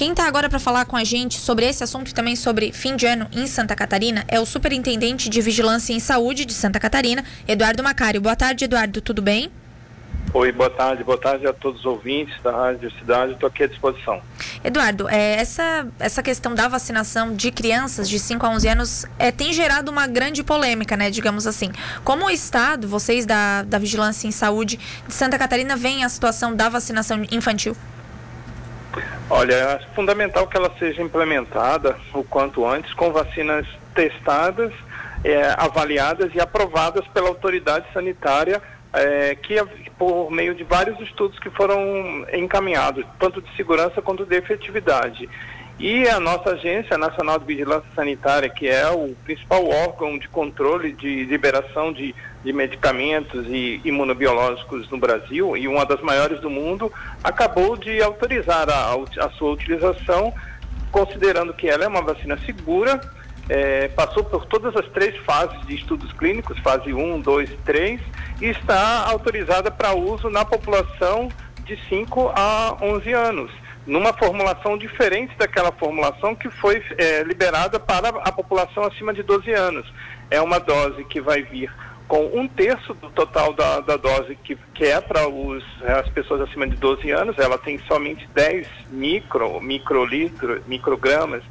Quem está agora para falar com a gente sobre esse assunto e também sobre fim de ano em Santa Catarina é o Superintendente de Vigilância em Saúde de Santa Catarina, Eduardo Macário. Boa tarde, Eduardo, tudo bem? Oi, boa tarde, boa tarde a todos os ouvintes da Rádio Cidade, estou aqui à disposição. Eduardo, é, essa, essa questão da vacinação de crianças de 5 a 11 anos é, tem gerado uma grande polêmica, né, digamos assim. Como o Estado, vocês da, da Vigilância em Saúde de Santa Catarina, veem a situação da vacinação infantil? Olha, é fundamental que ela seja implementada o quanto antes com vacinas testadas, é, avaliadas e aprovadas pela autoridade sanitária é, que por meio de vários estudos que foram encaminhados, tanto de segurança quanto de efetividade. E a nossa Agência Nacional de Vigilância Sanitária, que é o principal órgão de controle de liberação de, de medicamentos e imunobiológicos no Brasil, e uma das maiores do mundo, acabou de autorizar a, a sua utilização, considerando que ela é uma vacina segura, é, passou por todas as três fases de estudos clínicos, fase 1, 2, 3, e está autorizada para uso na população de 5 a 11 anos, numa formulação diferente daquela formulação que foi é, liberada para a população acima de 12 anos. É uma dose que vai vir com um terço do total da, da dose que, que é para as pessoas acima de 12 anos, ela tem somente 10 micro, microlitro, microgramas,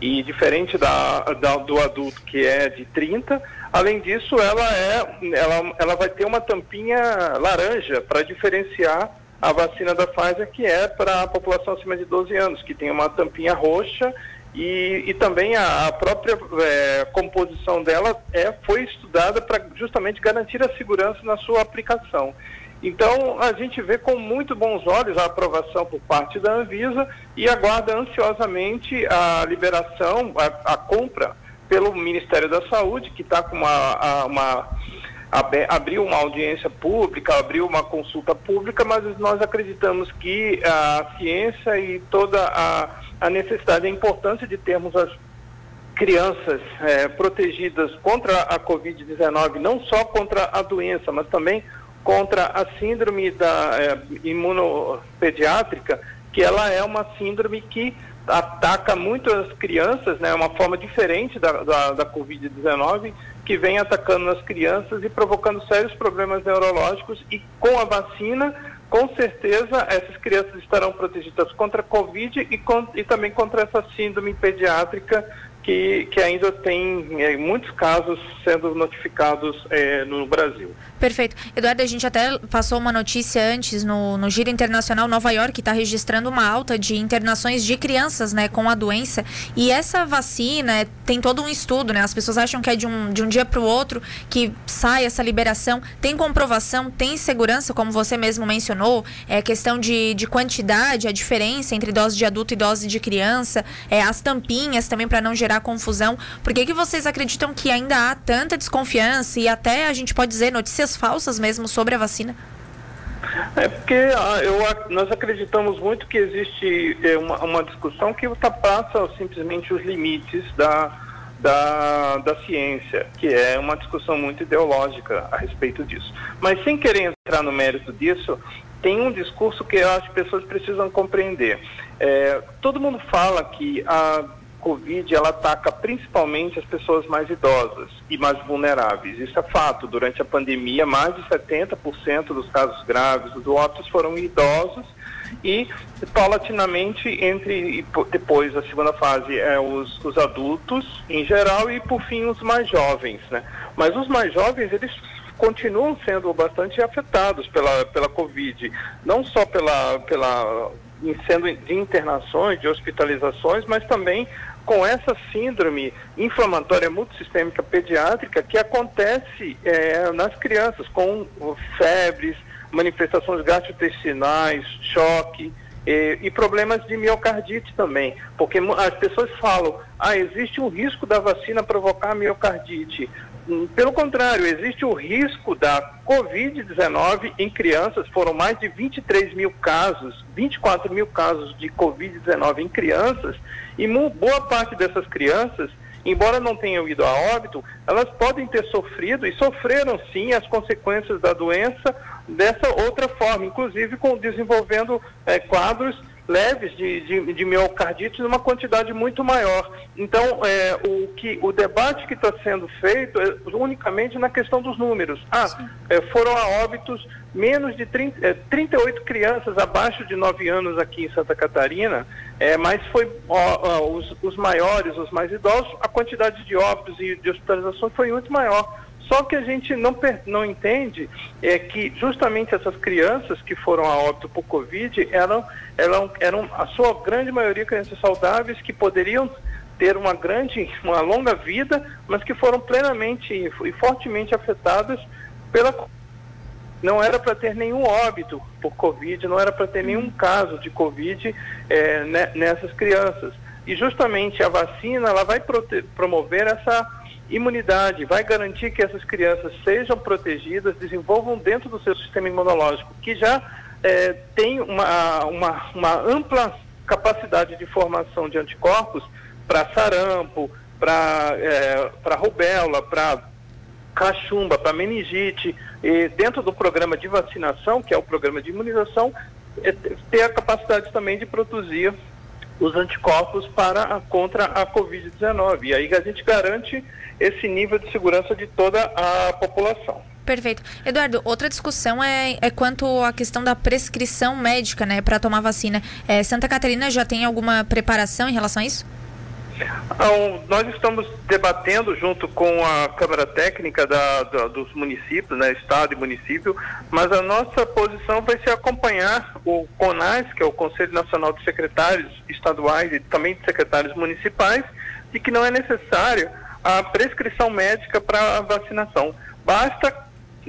e diferente da, da, do adulto que é de 30, além disso ela é ela, ela vai ter uma tampinha laranja para diferenciar a vacina da Pfizer que é para a população acima de 12 anos, que tem uma tampinha roxa e, e também a, a própria é, composição dela é, foi estudada para justamente garantir a segurança na sua aplicação. Então, a gente vê com muito bons olhos a aprovação por parte da Anvisa e aguarda ansiosamente a liberação, a, a compra pelo Ministério da Saúde, que está com uma, uma abriu uma audiência pública, abriu uma consulta pública, mas nós acreditamos que a ciência e toda a, a necessidade, a importância de termos as crianças é, protegidas contra a Covid-19, não só contra a doença, mas também contra a síndrome da é, imunopediátrica, que ela é uma síndrome que ataca muito as crianças, né, é uma forma diferente da, da, da Covid-19, que vem atacando as crianças e provocando sérios problemas neurológicos e com a vacina, com certeza, essas crianças estarão protegidas contra a Covid e, com, e também contra essa síndrome pediátrica que, que ainda tem é, muitos casos sendo notificados é, no Brasil. Perfeito. Eduardo, a gente até passou uma notícia antes no, no Giro Internacional Nova York, está registrando uma alta de internações de crianças né, com a doença. E essa vacina é, tem todo um estudo, né? As pessoas acham que é de um, de um dia para o outro que sai essa liberação. Tem comprovação, tem segurança, como você mesmo mencionou, é questão de, de quantidade, a diferença entre dose de adulto e dose de criança, é, as tampinhas também para não gerar confusão. Por que, que vocês acreditam que ainda há tanta desconfiança e até a gente pode dizer notícias falsas mesmo sobre a vacina? É porque ah, eu, nós acreditamos muito que existe é, uma, uma discussão que ultrapassa simplesmente os limites da, da, da ciência, que é uma discussão muito ideológica a respeito disso. Mas sem querer entrar no mérito disso, tem um discurso que eu acho que as pessoas precisam compreender. É, todo mundo fala que a Covid ela ataca principalmente as pessoas mais idosas e mais vulneráveis. Isso é fato. Durante a pandemia, mais de 70% dos casos graves dos óbitos foram idosos e paulatinamente entre depois a segunda fase é os, os adultos em geral e por fim os mais jovens, né? Mas os mais jovens eles continuam sendo bastante afetados pela pela Covid, não só pela pela sendo de internações, de hospitalizações, mas também com essa síndrome inflamatória multissistêmica pediátrica que acontece é, nas crianças, com febres, manifestações gastrointestinais, choque e, e, problemas de miocardite também, porque as pessoas falam, ah, existe um risco da vacina provocar miocardite. Pelo contrário, existe o risco da Covid-19 em crianças, foram mais de 23 mil casos, 24 mil casos de Covid-19 em crianças, e boa parte dessas crianças, embora não tenham ido a óbito, elas podem ter sofrido e sofreram sim as consequências da doença dessa outra forma, inclusive com desenvolvendo é, quadros leves de, de, de miocardite numa quantidade muito maior. Então, é, o, que, o debate que está sendo feito é unicamente na questão dos números. Ah, é, foram a óbitos menos de 30, é, 38 crianças abaixo de 9 anos aqui em Santa Catarina, é, mas foi ó, ó, os, os maiores, os mais idosos, a quantidade de óbitos e de hospitalizações foi muito maior. Só que a gente não, não entende é que justamente essas crianças que foram a óbito por Covid eram, eram, eram a sua grande maioria crianças saudáveis que poderiam ter uma grande, uma longa vida, mas que foram plenamente e fortemente afetadas pela não era para ter nenhum óbito por Covid, não era para ter nenhum caso de Covid é, nessas crianças. E justamente a vacina ela vai promover essa imunidade, vai garantir que essas crianças sejam protegidas, desenvolvam dentro do seu sistema imunológico, que já é, tem uma, uma, uma ampla capacidade de formação de anticorpos para sarampo, para é, rubéola, para cachumba, para meningite, e dentro do programa de vacinação, que é o programa de imunização, é, ter a capacidade também de produzir os anticorpos para contra a Covid-19. E aí a gente garante esse nível de segurança de toda a população. Perfeito. Eduardo, outra discussão é, é quanto à questão da prescrição médica, né, para tomar vacina. É, Santa Catarina já tem alguma preparação em relação a isso? Então, nós estamos debatendo junto com a Câmara Técnica da, da, dos municípios, né, Estado e município, mas a nossa posição vai ser acompanhar o CONAS, que é o Conselho Nacional de Secretários Estaduais e também de Secretários Municipais, de que não é necessário a prescrição médica para vacinação. Basta,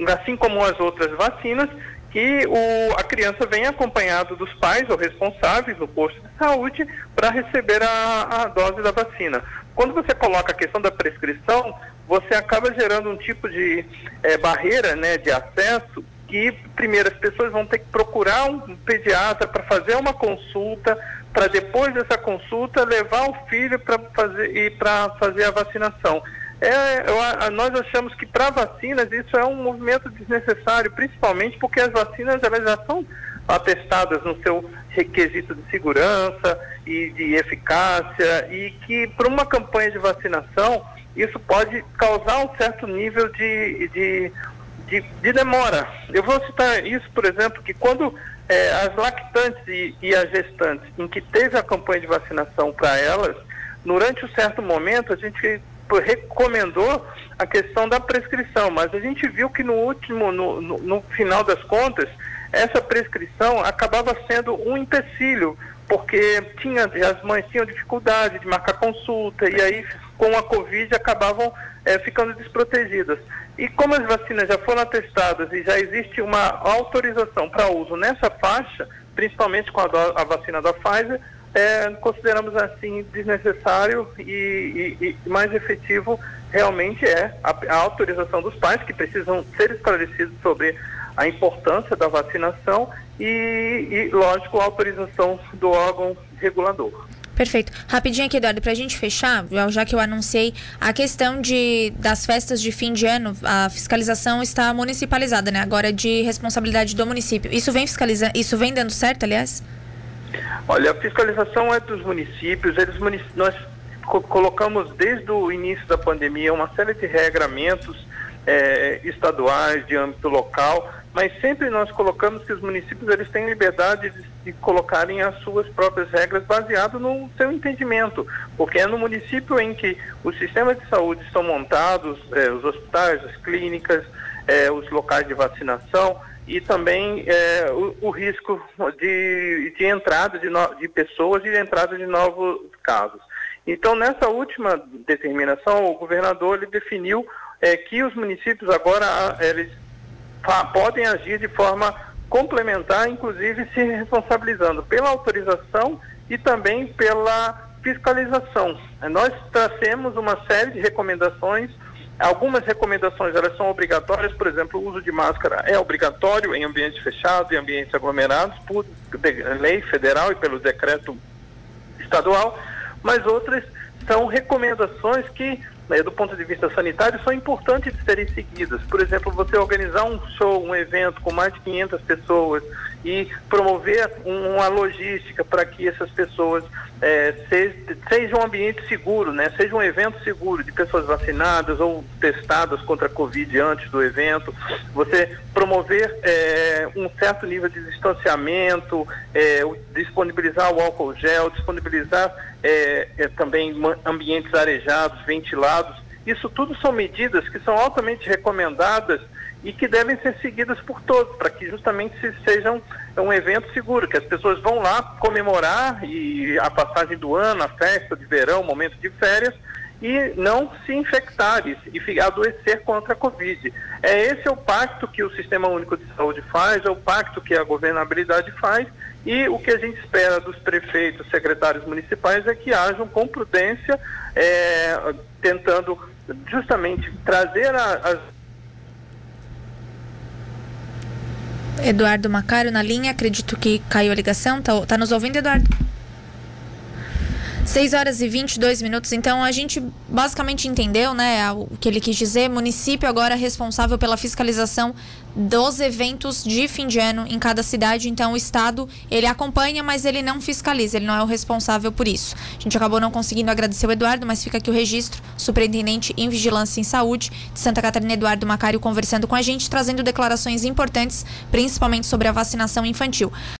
assim como as outras vacinas, que o, a criança venha acompanhado dos pais ou responsáveis no posto de saúde para receber a, a dose da vacina. Quando você coloca a questão da prescrição, você acaba gerando um tipo de é, barreira né, de acesso que, primeiro, as pessoas vão ter que procurar um pediatra para fazer uma consulta, para depois dessa consulta levar o filho para fazer e para fazer a vacinação. É, eu, nós achamos que para vacinas isso é um movimento desnecessário, principalmente porque as vacinas elas já são atestadas no seu requisito de segurança e de eficácia e que para uma campanha de vacinação isso pode causar um certo nível de, de, de, de demora. Eu vou citar isso, por exemplo, que quando é, as lactantes e, e as gestantes em que teve a campanha de vacinação para elas, durante um certo momento a gente recomendou a questão da prescrição, mas a gente viu que no último, no, no, no final das contas, essa prescrição acabava sendo um empecilho, porque tinha, as mães tinham dificuldade de marcar consulta e aí com a Covid acabavam é, ficando desprotegidas. E como as vacinas já foram atestadas e já existe uma autorização para uso nessa faixa, principalmente com a, a vacina da Pfizer, é, consideramos assim desnecessário e, e, e, mais efetivo realmente é a, a, autorização dos pais que precisam ser esclarecidos sobre a importância da vacinação e, e lógico, a autorização do órgão regulador. Perfeito. Rapidinho aqui, Eduardo, para a gente fechar, já que eu anunciei a questão de, das festas de fim de ano, a fiscalização está municipalizada, né? Agora é de responsabilidade do município. Isso vem fiscalizando, isso vem dando certo, aliás? Olha, a fiscalização é dos municípios, eles nós co colocamos desde o início da pandemia uma série de regramentos é, estaduais, de âmbito local, mas sempre nós colocamos que os municípios eles têm liberdade de, de colocarem as suas próprias regras baseado no seu entendimento, porque é no município em que os sistemas de saúde estão montados, é, os hospitais, as clínicas, é, os locais de vacinação, e também é, o, o, risco de, de entrada de, no, de pessoas e de entrada de novos casos. Então, nessa última determinação, o governador ele definiu é, que os municípios agora eles podem agir de forma complementar, inclusive se responsabilizando pela autorização e também pela fiscalização. Nós trazemos uma série de recomendações Algumas recomendações elas são obrigatórias, por exemplo, o uso de máscara é obrigatório em ambientes fechados, em ambientes aglomerados, por lei federal e pelo decreto estadual, mas outras são recomendações que, né, do ponto de vista sanitário, são importantes de serem seguidas. Por exemplo, você organizar um show, um evento com mais de 500 pessoas e promover uma logística para que essas pessoas é, seja, um ambiente seguro, né? seja um evento seguro de pessoas vacinadas ou testadas contra a Covid antes do evento, você promover é, um certo nível de distanciamento, é, disponibilizar o álcool gel, disponibilizar é, é, também ambientes arejados, ventilados. Isso tudo são medidas que são altamente recomendadas e que devem ser seguidas por todos, para que justamente sejam um evento seguro, que as pessoas vão lá comemorar e a passagem do ano, a festa de verão, momento de férias, e não se infectar e, e adoecer contra a Covid. É esse é o pacto que o Sistema Único de Saúde faz, é o pacto que a governabilidade faz e o que a gente espera dos prefeitos, secretários municipais é que hajam com prudência, é, tentando justamente trazer as Eduardo Macário na linha, acredito que caiu a ligação. Tá, tá nos ouvindo, Eduardo? 6 horas e 22 minutos. Então a gente basicamente entendeu, né, o que ele quis dizer. Município agora é responsável pela fiscalização dos eventos de fim de ano em cada cidade. Então o estado ele acompanha, mas ele não fiscaliza. Ele não é o responsável por isso. A gente acabou não conseguindo agradecer o Eduardo, mas fica aqui o registro. Superintendente em Vigilância em Saúde de Santa Catarina, Eduardo Macário, conversando com a gente, trazendo declarações importantes, principalmente sobre a vacinação infantil.